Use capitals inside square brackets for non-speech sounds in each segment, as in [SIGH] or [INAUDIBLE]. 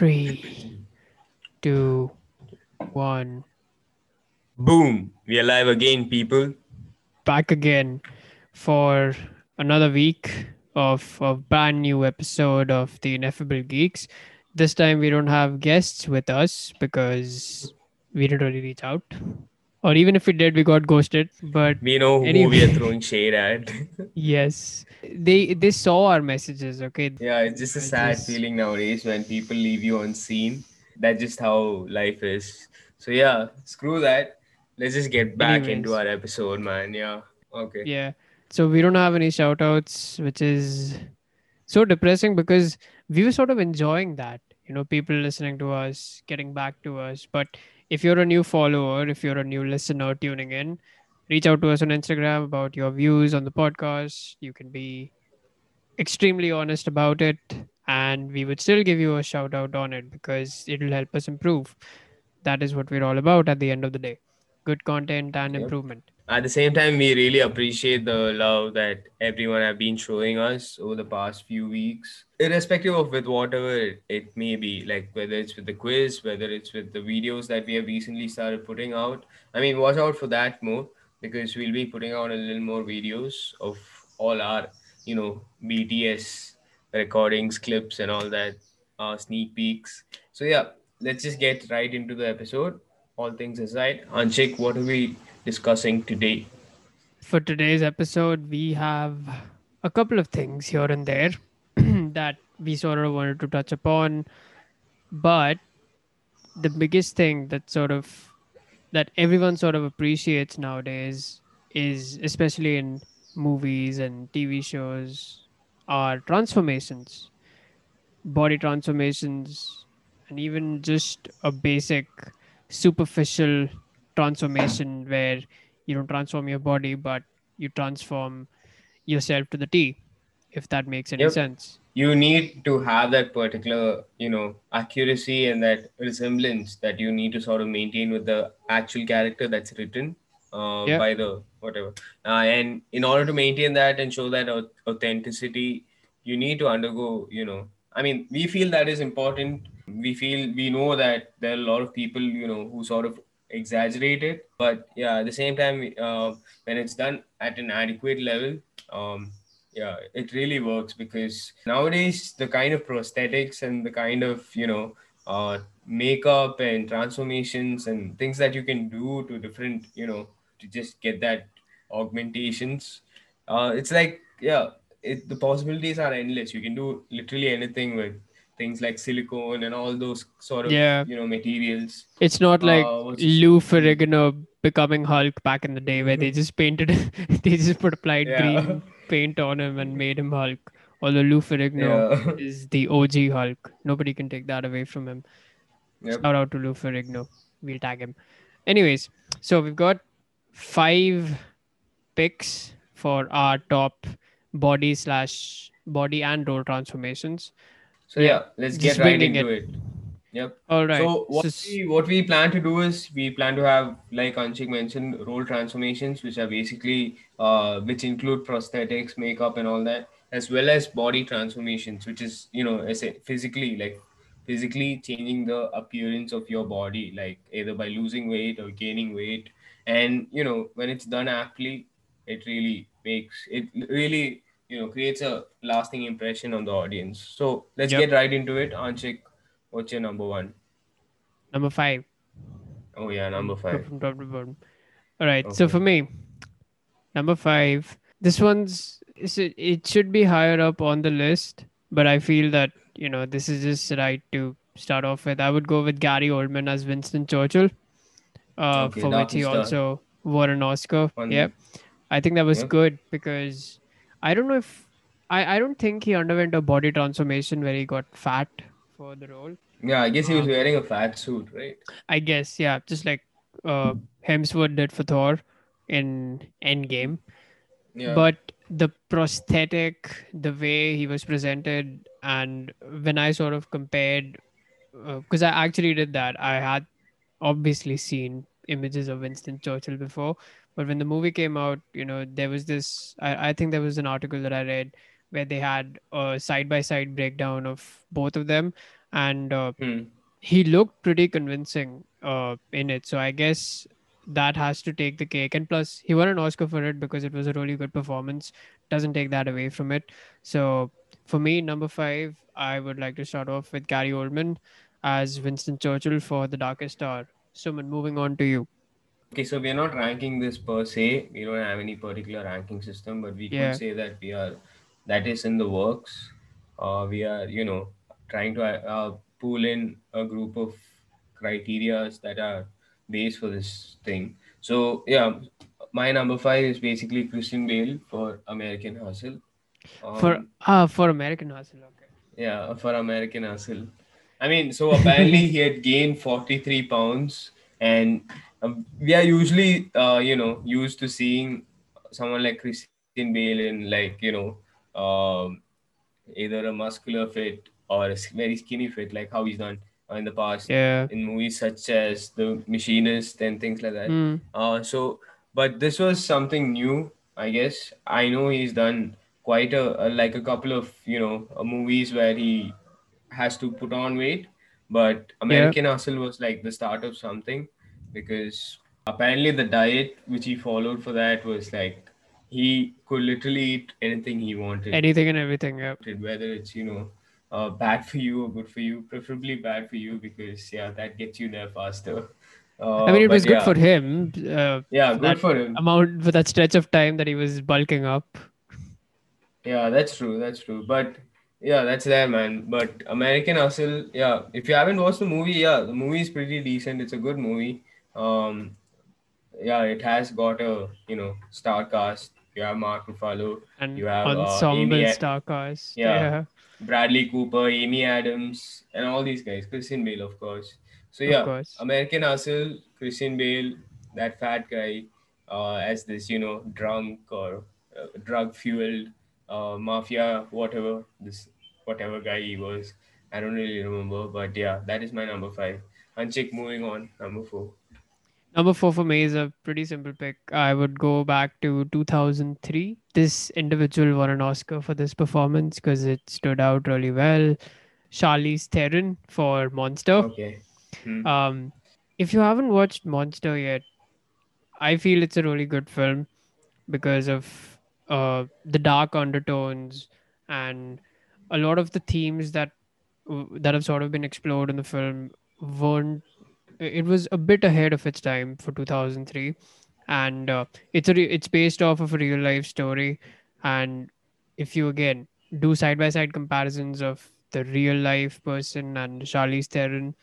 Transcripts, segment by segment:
Three, two, one. Boom! We are live again, people. Back again for another week of a brand new episode of the Ineffable Geeks. This time we don't have guests with us because we didn't really reach out. Or even if we did, we got ghosted. But We know who Anyway. we are throwing shade at. [LAUGHS] yes, they they saw our messages. Okay, yeah, it's just a sad just- feeling nowadays when people leave you unseen. That's just how life is. So yeah, screw that. Let's just get back into our episode, man. Yeah. Okay. yeah. So we don't have any shout outs, which is so depressing because we were sort of enjoying that. You know, people listening to us, getting back to us. But if you're a new follower, if you're a new listener tuning in, reach out to us on Instagram about your views on the podcast. You can be extremely honest about it, and we would still give you a shout out on it because it'll help us improve. That is what we're all about at the end of the day good content and Yep. improvement. At the same time, we really appreciate the love that everyone have been showing us over the past few weeks, irrespective of with whatever it, may be, like whether it's with the quiz, whether it's with the videos that we have recently started putting out. I mean, watch out for that more because we'll be putting out a little more videos of all our, you know, BTS recordings, clips, and all that, uh, sneak peeks. So yeah, let's just get right into the episode. All things aside, Anshik, what are we discussing today? For today's episode, we have a couple of things here and there [CLEARS THROAT] that we sort of wanted to touch upon. But the biggest thing that sort of that everyone sort of appreciates nowadays is especially in movies and TV shows are transformations, body transformations, and even just a basic superficial transformation where you don't transform your body but you transform yourself to the T, if that makes any Yep. sense. You need to have that particular, you know, accuracy and that resemblance that you need to sort of maintain with the actual character that's written uh, Yep. by the whatever. Uh, and in order to maintain that and show that authenticity, you need to undergo, you know, I mean, we feel that is important. We feel we know that there are a lot of people, you know, who sort of exaggerate it. But yeah, at the same time, uh, when it's done at an adequate level, um, yeah, it really works because nowadays the kind of prosthetics and the kind of you know uh, makeup and transformations and things that you can do to different you know to just get that augmentations, uh, it's like yeah, it, the possibilities are endless. You can do literally anything with things like silicone and all those sort of Yeah. you know materials. It's not like Uh, Lou Ferrigno becoming Hulk back in the day where they [LAUGHS] just painted, [LAUGHS] they just put applied Yeah. green paint on him and made him Hulk. Although Lou Ferrigno Yeah. [LAUGHS] is the OG Hulk. Nobody can take that away from him. Yep. Shout out to Lou Ferrigno. We'll tag him. Anyways, so we've got five picks for our top body slash body and role transformations. So yeah, let's get right into it. Yep. All right. So what s- we what we plan to do is we plan to have like Anshik mentioned role transformations, which are basically uh, which include prosthetics, makeup, and all that, as well as body transformations, which is you know as a physically like physically changing the appearance of your body, like either by losing weight or gaining weight, and you know when it's done aptly, it really makes it really you know creates a lasting impression on the audience. So let's Yep. get right into it, Anshik. What's your number one? number five. Oh yeah, number five. From top to bottom. All right. So for me, number five. This one's is it, it should be higher up on the list, but I feel that you know this is just right to start off with. I would go with Gary Oldman as Winston Churchill, uh, Okay, for which he also won an Oscar. One- Yep. I think that was Yep. good because I don't know if I, I don't think he underwent a body transformation where he got fat for the role. Yeah, I guess he was Um, wearing a fat suit, right? I guess, yeah, just like uh, Hemsworth did for Thor in Endgame. Yeah. But the prosthetic, the way he was presented, and when I sort of compared, because I actually did that, I had obviously seen images of Winston Churchill before, but when the movie came out, you know, there was this. I, I think there was an article that I read where they had a side by side breakdown of both of them, and uh, Hmm. he looked pretty convincing uh, in it. So I guess that has to take the cake. And plus, he won an Oscar for it because it was a really good performance. Doesn't take that away from it. So for me, number five, I would like to start off with Gary Oldman as Winston Churchill for The Darkest Hour. Suman, moving on to you. Okay, so we're not ranking this per se. We don't have any particular ranking system, but we Yeah. could say that we are that is in the works. Uh, we are, you know, trying to uh, pull in a group of criterias that are based for this thing. So yeah, my number five is basically Christian Bale for American Hustle. For Um, ah for American Hustle, okay. yeah, for American Hustle. I mean, so apparently he had gained 43 pounds, and um, we are usually, uh, you know, used to seeing someone like Christian Bale in like, you know, um, either a muscular fit or a very skinny fit, like how he's done uh, in the past Yeah. in movies such as The Machinist and things like that. Hmm. Uh, so, but this was something new, I guess. I know he's done quite a, a like a couple of you know uh, movies where he has to put on weight, but Yeah. American Hustle was like the start of something because apparently the diet which he followed for that was like he could literally eat anything he wanted Anything and everything. Yeah. whether it's you know uh, bad for you or good for you preferably bad for you because yeah that gets you there faster uh, I mean, it was good yeah, for him. Uh, yeah good for him amount for that stretch of time that he was bulking up. yeah that's true that's true but yeah that's there man but american hustle yeah if you haven't watched the movie yeah the movie is pretty decent it's a good movie um yeah it has got a you know star cast you have mark ruffalo and you have uh, ensemble amy star cast. Yeah. Yeah, Bradley Cooper, Amy Adams, and all these guys. Christian Bale, of course. So yeah, course. American Hustle, Christian Bale, that fat guy, uh, as this you know drunk or uh, drug fueled uh, mafia, whatever this whatever guy he was. I don't really remember, but yeah, that is my number five. Anshik, moving on, number four. Number four for me is a pretty simple pick. I would go back to 2003. This individual won an Oscar for this performance because it stood out really well. Charlize Theron for Monster. Okay. Hmm. Um, if you haven't watched Monster yet, I feel it's a really good film because of uh, the dark undertones and a lot of the themes that that have sort of been explored in the film weren't. It was a bit ahead of its time for 2003, and uh, it's a re- it's based off of a real life story. And if you again do side by side comparisons of the real life person and Charlize Theron,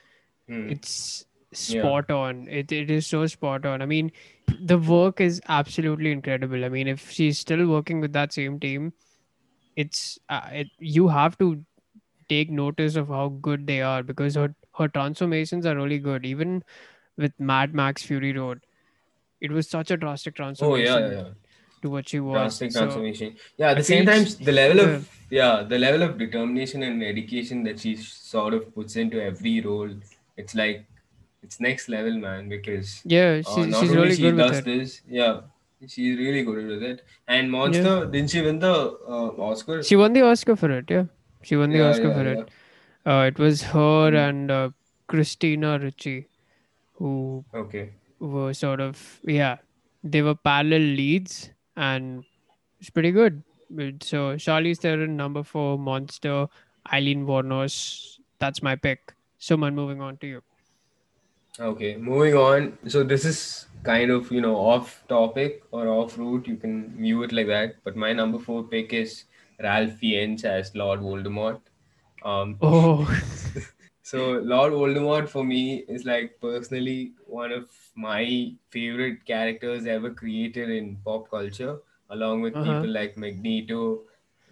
Hmm. it's spot on. It it is so spot on. I mean, the work is absolutely incredible. I mean, if she's still working with that same team, it's uh, it, you have to take notice of how good they are because her her transformations are really good. Even with Mad Max Fury Road, it was such a drastic transformation. Oh yeah, yeah, yeah. to what she was. drastic So, transformation. Yeah, at the same time, the level yeah. of yeah, the level of determination and dedication that she sort of puts into every role, it's like it's next level, man. Because yeah, uh, she's not she's really she good with does it. this, yeah, she's really good with it. And Monster, didn't she win the uh, Oscar? She won the Oscar for it. Yeah, she won the yeah, Oscar yeah, for yeah. it. Uh, it was her Mm. and uh, Christina Ricci who Okay. were sort of yeah they were parallel leads and it's pretty good. So Charlize Theron number four, Monster, Aileen Wuornos. That's my pick. Suman moving on to you. Okay, moving on. So this is kind of you know off topic or off route. You can view it like that. But my number four pick is Ralph Fiennes as Lord Voldemort. Um, [LAUGHS] Oh, [LAUGHS] so Lord Voldemort for me is like personally one of my favorite characters ever created in pop culture, along with Uh-huh. people like Magneto,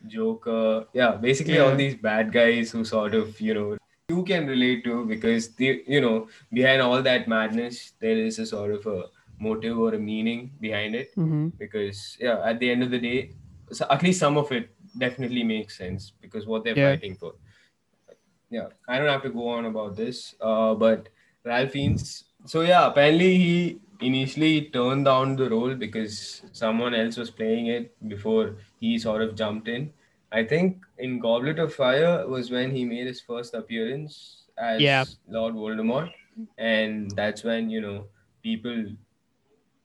Joker. Yeah, basically all these bad guys who sort of you know you can relate to because they you know behind all that madness there is a sort of a motive or a meaning behind it hmm because yeah at the end of the day so at least some of it definitely makes sense because what they're Yeah. fighting for yeah i don't have to go on about this uh, but ralph fiennes so yeah apparently he initially turned down the role because someone else was playing it before he sort of jumped in I think in Goblet of Fire was when he made his first appearance as Yeah. Lord Voldemort, and that's when you know people.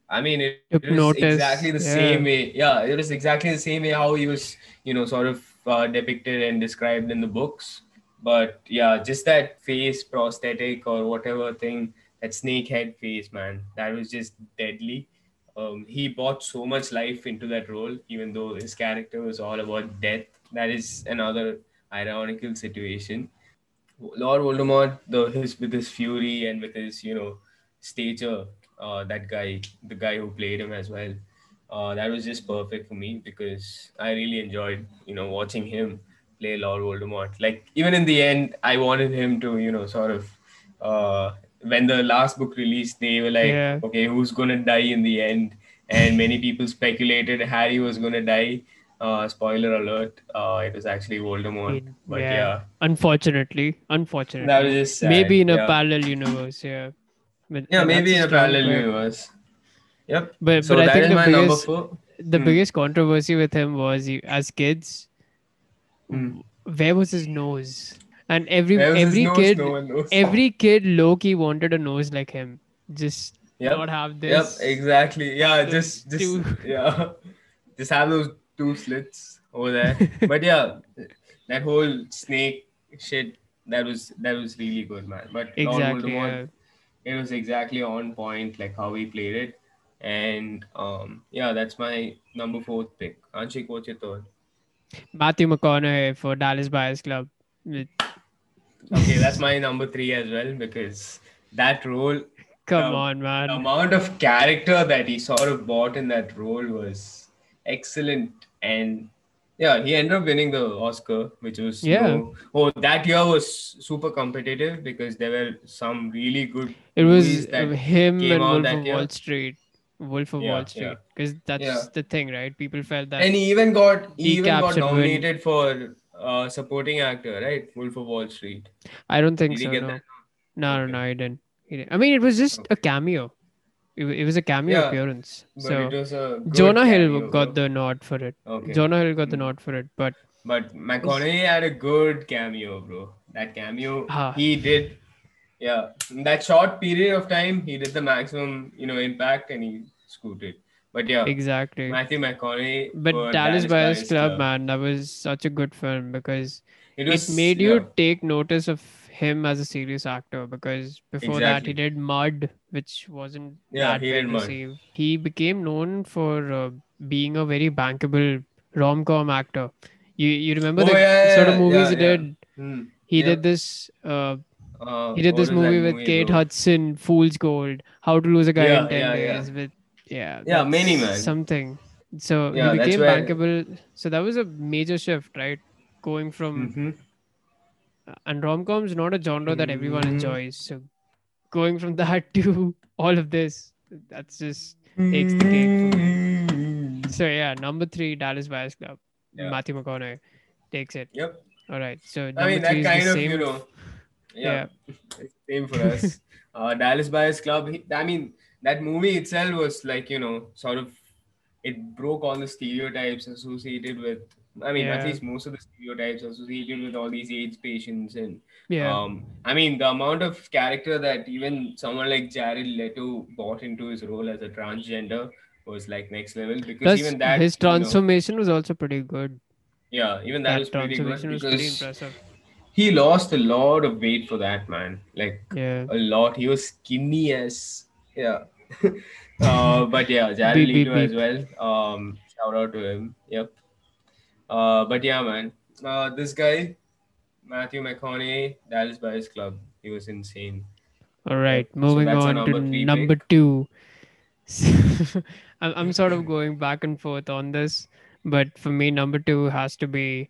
I mean, it, it was notice, exactly the yeah. same way. Yeah, it was exactly the same way how he was, you know, sort of uh, depicted and described in the books. But yeah, just that face prosthetic or whatever thing, that snake head face, man, that was just deadly. Um, he brought so much life into that role, even though his character was all about death. That is another ironical situation. Lord Voldemort, the his with his fury and with his you know stature, uh, that guy, the guy who played him as well, uh, that was just perfect for me because I really enjoyed you know watching him play Lord Voldemort. Like even in the end, I wanted him to you know sort of uh, when the last book released, they were like, Yeah. okay, who's gonna die in the end? And many people speculated Harry was gonna die. Uh, spoiler alert, uh, it was actually Voldemort. In- But yeah. yeah, Unfortunately, unfortunately. that was just sad. maybe in a yeah. parallel universe. Yeah. But Yeah, maybe in a parallel universe. Yep. But So but I think the my biggest number four. the Hmm. biggest controversy with him was he, as kids. Hmm. Where was his nose? And every every kid No every kid low key wanted a nose like him. Just Yep. not have this. Yep, exactly. Yeah, [LAUGHS] just just two- yeah, [LAUGHS] just have those two slits over there. [LAUGHS] but yeah, that whole snake shit that was that was really good, man. But Exactly. Yeah. it was exactly on point, like how he played it. And um, yeah, that's my number fourth pick. Anshik, what's your third? Matthew McConaughey for Dallas Buyers Club. Okay, that's my number three as well because that role Come Um, on, the man. amount of character that he sort of bought in that role was excellent and yeah he ended up winning the oscar which was Yeah. no- oh that year was super competitive because there were some really good It was movies that him came and out Wolf that of. Wall Street. Wolf of Yeah, Wall. Street. Because that's Yeah. the thing, right? People felt that and he even got he even got should win. nominated for uh, supporting actor right wolf of wall street I don't think did so. No. no, no, Okay. no, he didn't. He didn't. I mean, it was just a cameo. It, it was a cameo Yeah, appearance. but so it was a good Jonah Hill cameo, got bro. the nod for it. okay Jonah Hill got the Mm. nod for it, but But McConaughey had a good cameo, bro. That cameo, Ah. he did, yeah. In that short period of time, he did the maximum, you know, impact, and he scooted. But yeah, exactly. Matthew McConaughey. But Dallas Buyers Club, man, that was such a good film because it, it, made you yeah, take notice of him as a serious actor because before that he did Mud, which wasn't Yeah, that he well received. He became known for uh, being a very bankable rom com actor. You you remember Oh, the yeah, sort of movies he did? Hmm. He did this. Uh, Uh, he did this movie with movie, Kate? Hudson, Fool's Gold, How to Lose a Guy in Ten. Days. With yeah, Yeah, many. Something. So Yeah, he became where- bankable. So that was a major shift, right? Going from Mhm. and rom coms not a genre that everyone Mhm. enjoys. So going from [LAUGHS] that to all of this, that's just takes the cake. So yeah, number three, Dallas Buyers Club. Yeah. Matthew McConaughey takes it. Yep. All right. So number I mean, three that is kind the of, same. you know, yeah, Yeah. [LAUGHS] same for us. [LAUGHS] uh, Dallas Buyers Club. he- I mean, that movie itself was like, you know, sort of, it broke all the stereotypes associated with. I mean, at least most of the stereotypes associated with all these AIDS patients, and Yeah. um, I mean, the amount of character that even someone like Jared Leto bought into his role as a transgender was like next level because Plus, even that his you know, transformation was also pretty good. yeah, even that, That, was pretty good transformation was pretty impressive. he lost a lot of weight for that man. Like Yeah. a lot. He was skinny as yeah. [LAUGHS] uh, but yeah, Jared Beep, beep, as well. Um, shout out to him. Yep. Uh, but yeah, man. Uh, this guy, Matthew McConaughey, Dallas Buyers Club. He was insane. All right. Moving our on to number three number pick. two. [LAUGHS] I'm, I'm sort of going back and forth on this, but for me, number two has to be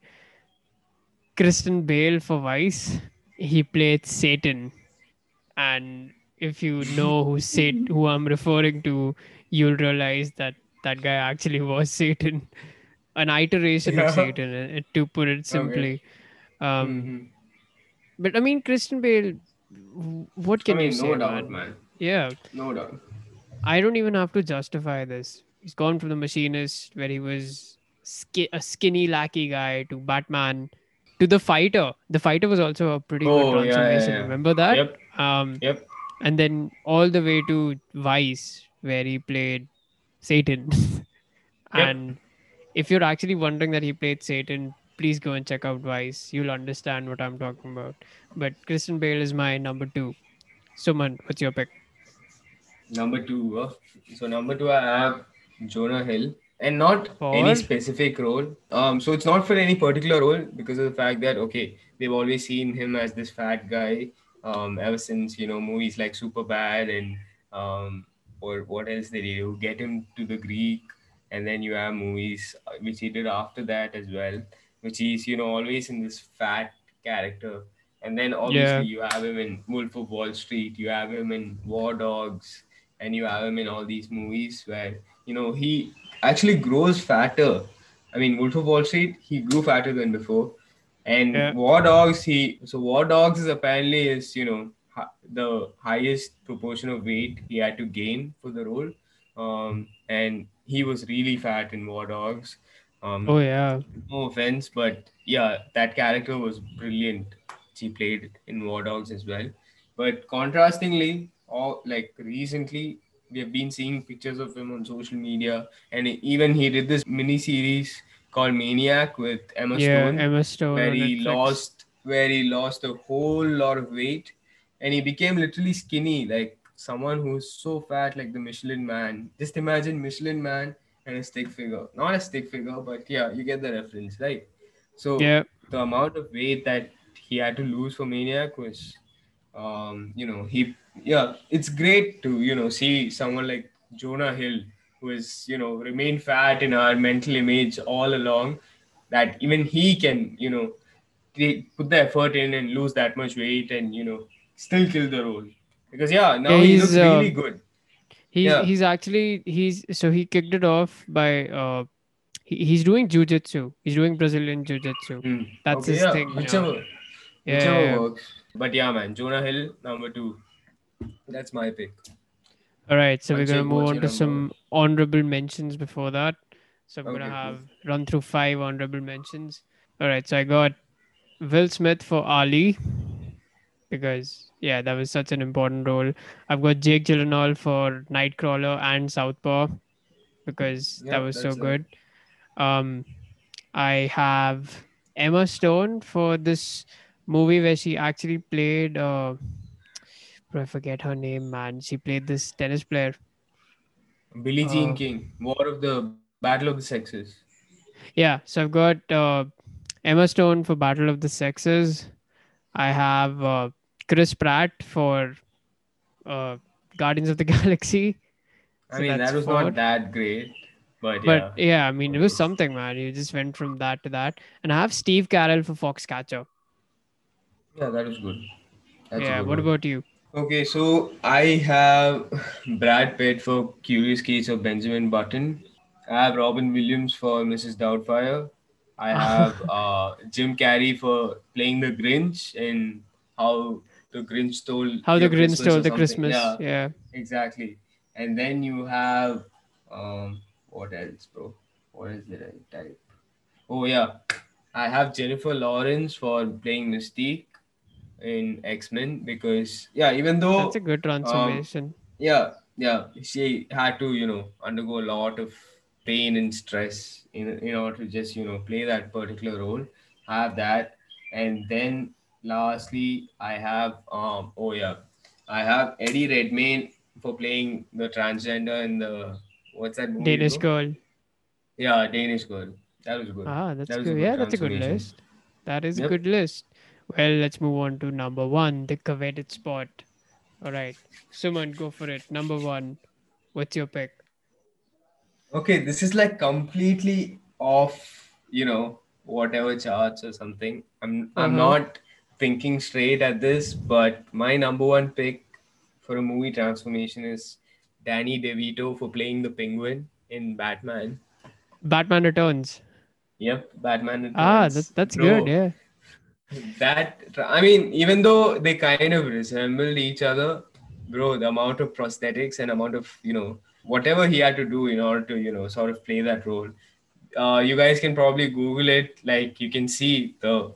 Christian Bale for Vice. He played Satan, and if you know who Satan, who I'm referring to, you'll realize that that guy actually was [LAUGHS] Satan, an iteration Yeah. of Satan, uh, to put it simply. Um, Mhm. But I mean, Christian Bale, what I can mean, you say, no doubt, man? man. Yeah, No doubt. I don't even have to justify this. He's gone from The Machinist, where he was ski- a skinny lackey guy to Batman to the fighter. The fighter was also a pretty Oh, good yeah, yeah, transformation. yeah. Remember that? Yep. Um, Yep. And then all the way to Vice, where he played Satan. [LAUGHS] and if you're actually wondering that he played Satan, please go and check out Vice. You'll understand what I'm talking about. But Christian Bale is my number two. Suman, what's your pick? Number two. Uh, so number two, I have Jonah Hill, and not For? any specific role. Um, so it's not for any particular role because of the fact that okay, they've always seen him as this fat guy. Um, ever since you know movies like Superbad and um, or what else did he do? Get him to the Greek, and then you have movies uh, which he did after that as well, which he's you know always in this fat character. And then obviously Yeah. you have him in Wolf of Wall Street, you have him in War Dogs, and you have him in all these movies where you know he actually grows fatter. I mean, Wolf of Wall Street, he grew fatter than before, and Yeah. War Dogs, he so War Dogs is apparently is you know hi- the highest proportion of weight he had to gain for the role, um, and he was really fat in War Dogs. Um, Oh, yeah. no offense, but yeah, that character was brilliant. She played in War Dogs as well. But contrastingly, all like recently, we have been seeing pictures of him on social media, and even he did this mini series called Maniac with Emma Yeah, Stone, Emma Stone. where he Netflix. lost where he lost a whole lot of weight, and he became literally skinny, like someone who's so fat, like the Michelin Man. Just imagine Michelin Man and a stick figure. Not a stick figure, but yeah, you get the reference, right? So Yeah. the amount of weight that he had to lose for Maniac was, um, you know, he yeah, it's great to you know see someone like Jonah Hill who has you know remained fat in our mental image all along, that even he can you know put the effort in and lose that much weight and you know still kill the role because yeah now Yeah, he he's, looks uh, really good. He's Yeah. he's actually he's so he kicked it off by uh he, he's doing jujitsu. He's doing Brazilian jujitsu. Hmm. That's Okay, his yeah, thing. Whichever, Yeah, whichever yeah. works. But yeah, man, Jonah Hill number two. That's my pick. All right, so we're gonna move what's on to number? some honorable mentions before that. So I'm Okay, gonna have run through five honorable mentions. All right, so I got Will Smith for Ali because yeah, that was such an important role. I've got Jake Gyllenhaal for Nightcrawler and Southpaw because that was so good. Um, I have Emma Stone for this movie where she actually played. Uh, I forget her name, man. She played this tennis player. Billie Jean Uh, King, War of the Battle of the Sexes. Yeah, so I've got uh, Emma Stone for Battle of the Sexes. I have uh, Chris Pratt for uh, Guardians of the [LAUGHS] Galaxy. I mean, that was four. not that great, but, But yeah. yeah, I mean, it was something, man. You just went from that to that. And I have Steve Carell for Foxcatcher. Yeah, that was good. That's yeah, good what one. about you? Okay, so I have Brad Pitt for Curious Case of Benjamin Button. I have Robin Williams for Mrs. Doubtfire. I [LAUGHS] have uh, Jim Carrey for playing the Grinch and how the Grinch stole How the Grinch Christmas stole the. Christmas. Yeah, Yeah. exactly. And then you have um, what else, bro? What is it I type? Oh yeah, I have Jennifer Lawrence for playing Mystique in X Men because yeah, even though That's a good transformation. yeah, yeah, she had to you know undergo a lot of pain and stress in in order to just you know play that particular role. Have that, and then lastly, I have um oh yeah, I have Eddie Redmayne for playing the transgender in the what's that movie? Danish girl. Yeah, Danish girl. That was good. Ah, that's That good. Yeah, that's a good list. That is a good list. Well, let's move on to number one, the coveted spot. All right. Suman, go for it. Number one. What's your pick? Okay, this is like completely off, you know, whatever charts or something. I'm I'm Uh-huh. not thinking straight at this, but my number one pick for a movie transformation is Danny DeVito for playing the Penguin in Batman. Batman Returns. Yep, Batman. Ah, Returns. that's that's Bro, good. Yeah. That I mean, even though they kind of resembled each other, bro, the amount of prosthetics and amount of you know whatever he had to do in order to you know sort of play that role, uh, you guys can probably Google it. Like you can see the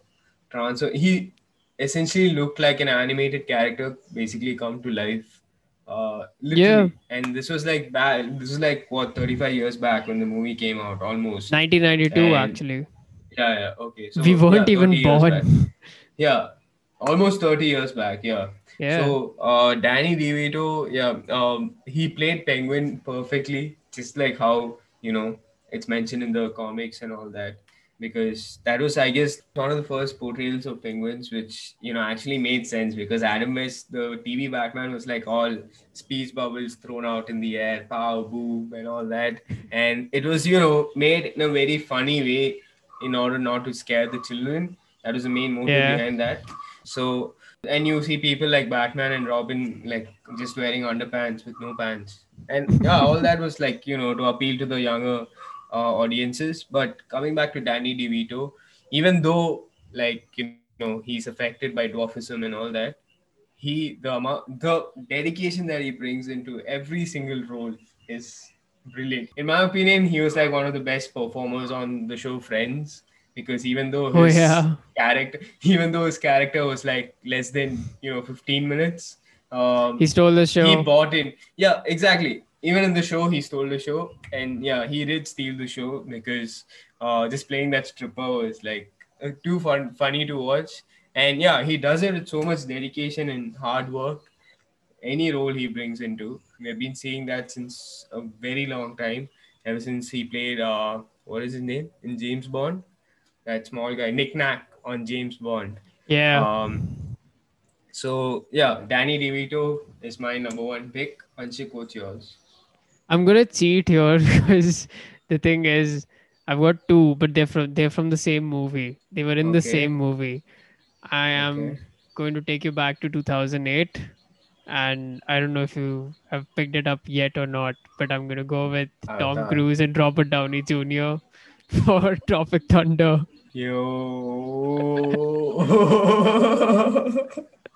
transfer. He essentially looked like an animated character, basically come to life. Uh, Yeah. and this was like back. This was like what 35 years back when the movie came out, almost. 1992 And actually. Yeah, yeah, okay. So we weren't 30 even born. Yeah, almost 30 years back. Yeah. yeah. So uh, Danny DeVito, yeah, um, he played Penguin perfectly, just like how you know it's mentioned in the comics and all that. Because that was, I guess, one of the first portrayals of penguins, which you know actually made sense. Because Adam West, the TV Batman, was like all speech bubbles thrown out in the air, pow, boom, and all that, and it was you know made in a very funny way in order not to scare the children. That was the main motive Yeah. behind that. So and you see people like Batman and Robin like just wearing underpants with no pants, and yeah, all that was like you know to appeal to the younger uh, audiences. But coming back to Danny DeVito, even though like you know he's affected by dwarfism and all that, he the amount the dedication that he brings into every single role is brilliant. In my opinion, he was like one of the best performers on the show Friends because even though Oh, his yeah. character [LAUGHS] even though his character was like less than you know 15 minutes um he stole the show. he bought in yeah exactly even in the show he stole the show and yeah he did steal the show because uh just playing that stripper was like uh, too fun funny to watch and yeah he does it with so much dedication and hard work any role he brings into we've been seeing that since a very long time ever since he played uh what is his name in james bond that small guy nick nack on james bond yeah. um, so yeah, Danny DeVito is my number one pick. Anshik, what's yours? I'm gonna cheat here [LAUGHS] because the thing is, I've got two, but they're from they're from the same movie. They were in the same movie. I am Okay. going to take you back to 2008, and I don't know if you have picked it up yet or not, but I'm gonna go with Tom Avatar. Cruise and Robert Downey Jr. [LAUGHS] for Tropic Thunder. Yo.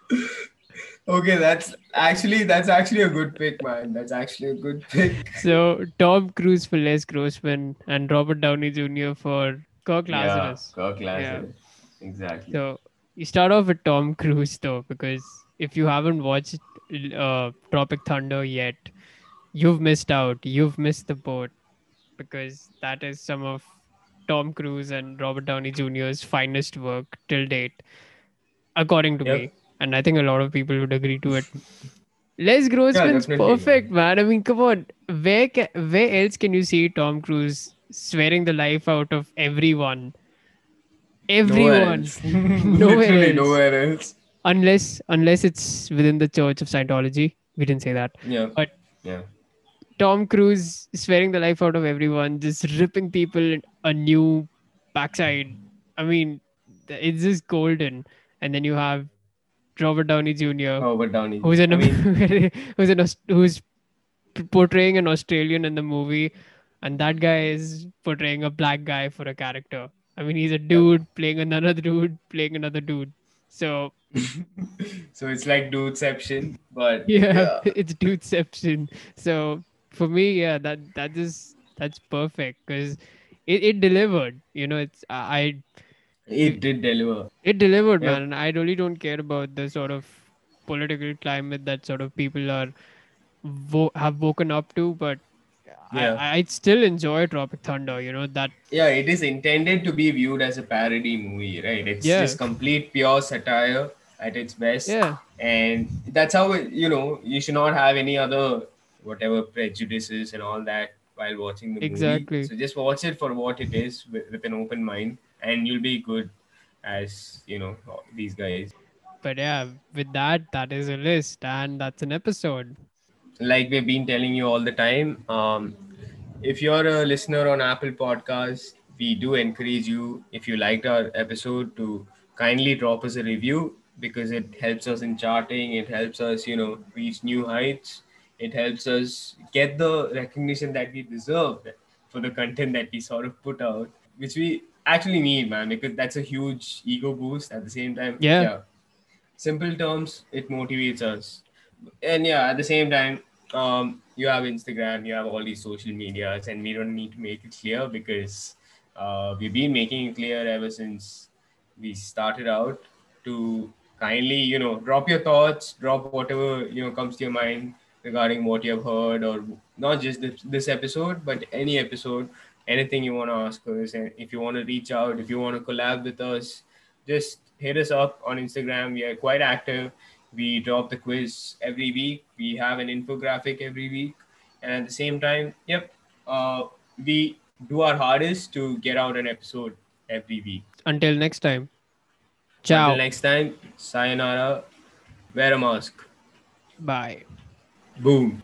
[LAUGHS] okay, that's actually that's actually a good pick, man. That's actually a good pick. [LAUGHS] So Tom Cruise for Les Grossman and Robert Downey Jr. for Kirk Lazarus. Kirk Lazarus. Exactly. So you start off with Tom Cruise though, because if you haven't watched uh, Tropic Thunder yet, you've missed out. You've missed the boat because that is some of Tom Cruise and Robert Downey Jr.'s finest work till date, according to Yep. me. And I think a lot of people would agree to it. Les Grossman's definitely, perfect, man. I mean, come on. Where ca- where else can you see Tom Cruise swearing the life out of everyone? Everyone. Nowhere [LAUGHS] Literally else. nowhere else. Unless unless it's within the Church of Scientology. We didn't say that. Yeah. But Yeah. Tom Cruise swearing the life out of everyone, just ripping people a new backside. I mean, it's just golden. And then you have Robert Downey Jr., Robert Downey. who's an I mean, [LAUGHS] who's an who's portraying an Australian in the movie, and that guy is portraying a black guy for a character. I mean, he's a [LAUGHS] dude playing another dude playing another dude. So [LAUGHS] so it's like dudeception, but [LAUGHS] yeah, [LAUGHS] it's dudeception. So for me, yeah, that that is that's perfect because it, it delivered. You know, it's I it did deliver. it delivered, Yep. man. I really don't care about the sort of political climate that sort of people are wo- have woken up to, but Yeah. I, I still enjoy Tropic Thunder. You know that Yeah, it is intended to be viewed as a parody movie, right? It's Yeah. just complete pure satire at its best. yeah And that's how, it, you know, you should not have any other, whatever prejudices and all that while watching the Exactly. movie. So just watch it for what it is with, with an open mind and you'll be good as, you know, these guys. but yeah with that that is a list and that's an episode like we've been telling you all the time um, if you're a listener on apple Podcasts, we do encourage you if you liked our episode to kindly drop us a review because it helps us in charting it helps us you know reach new heights it helps us get the recognition that we deserve for the content that we sort of put out which we actually need man because that's a huge ego boost at the same time. Yeah. simple terms it motivates us. And yeah at the same time um you have instagram you have all these social medias and we don't need to make it clear because uh, we've been making it clear ever since we started out to kindly, you know, drop your thoughts, drop whatever you know comes to your mind regarding what you have heard, or not just this, this episode, but any episode, anything you want to ask us, and if you want to reach out, if you want to collab with us, just hit us up on Instagram. We are quite active. We drop the quiz every week. We have an infographic every week, and at the same time, yep, uh, we do our hardest to get out an episode every week. Until next time. Ciao. Until next time, sayonara. Wear a mask. Bye. Boom.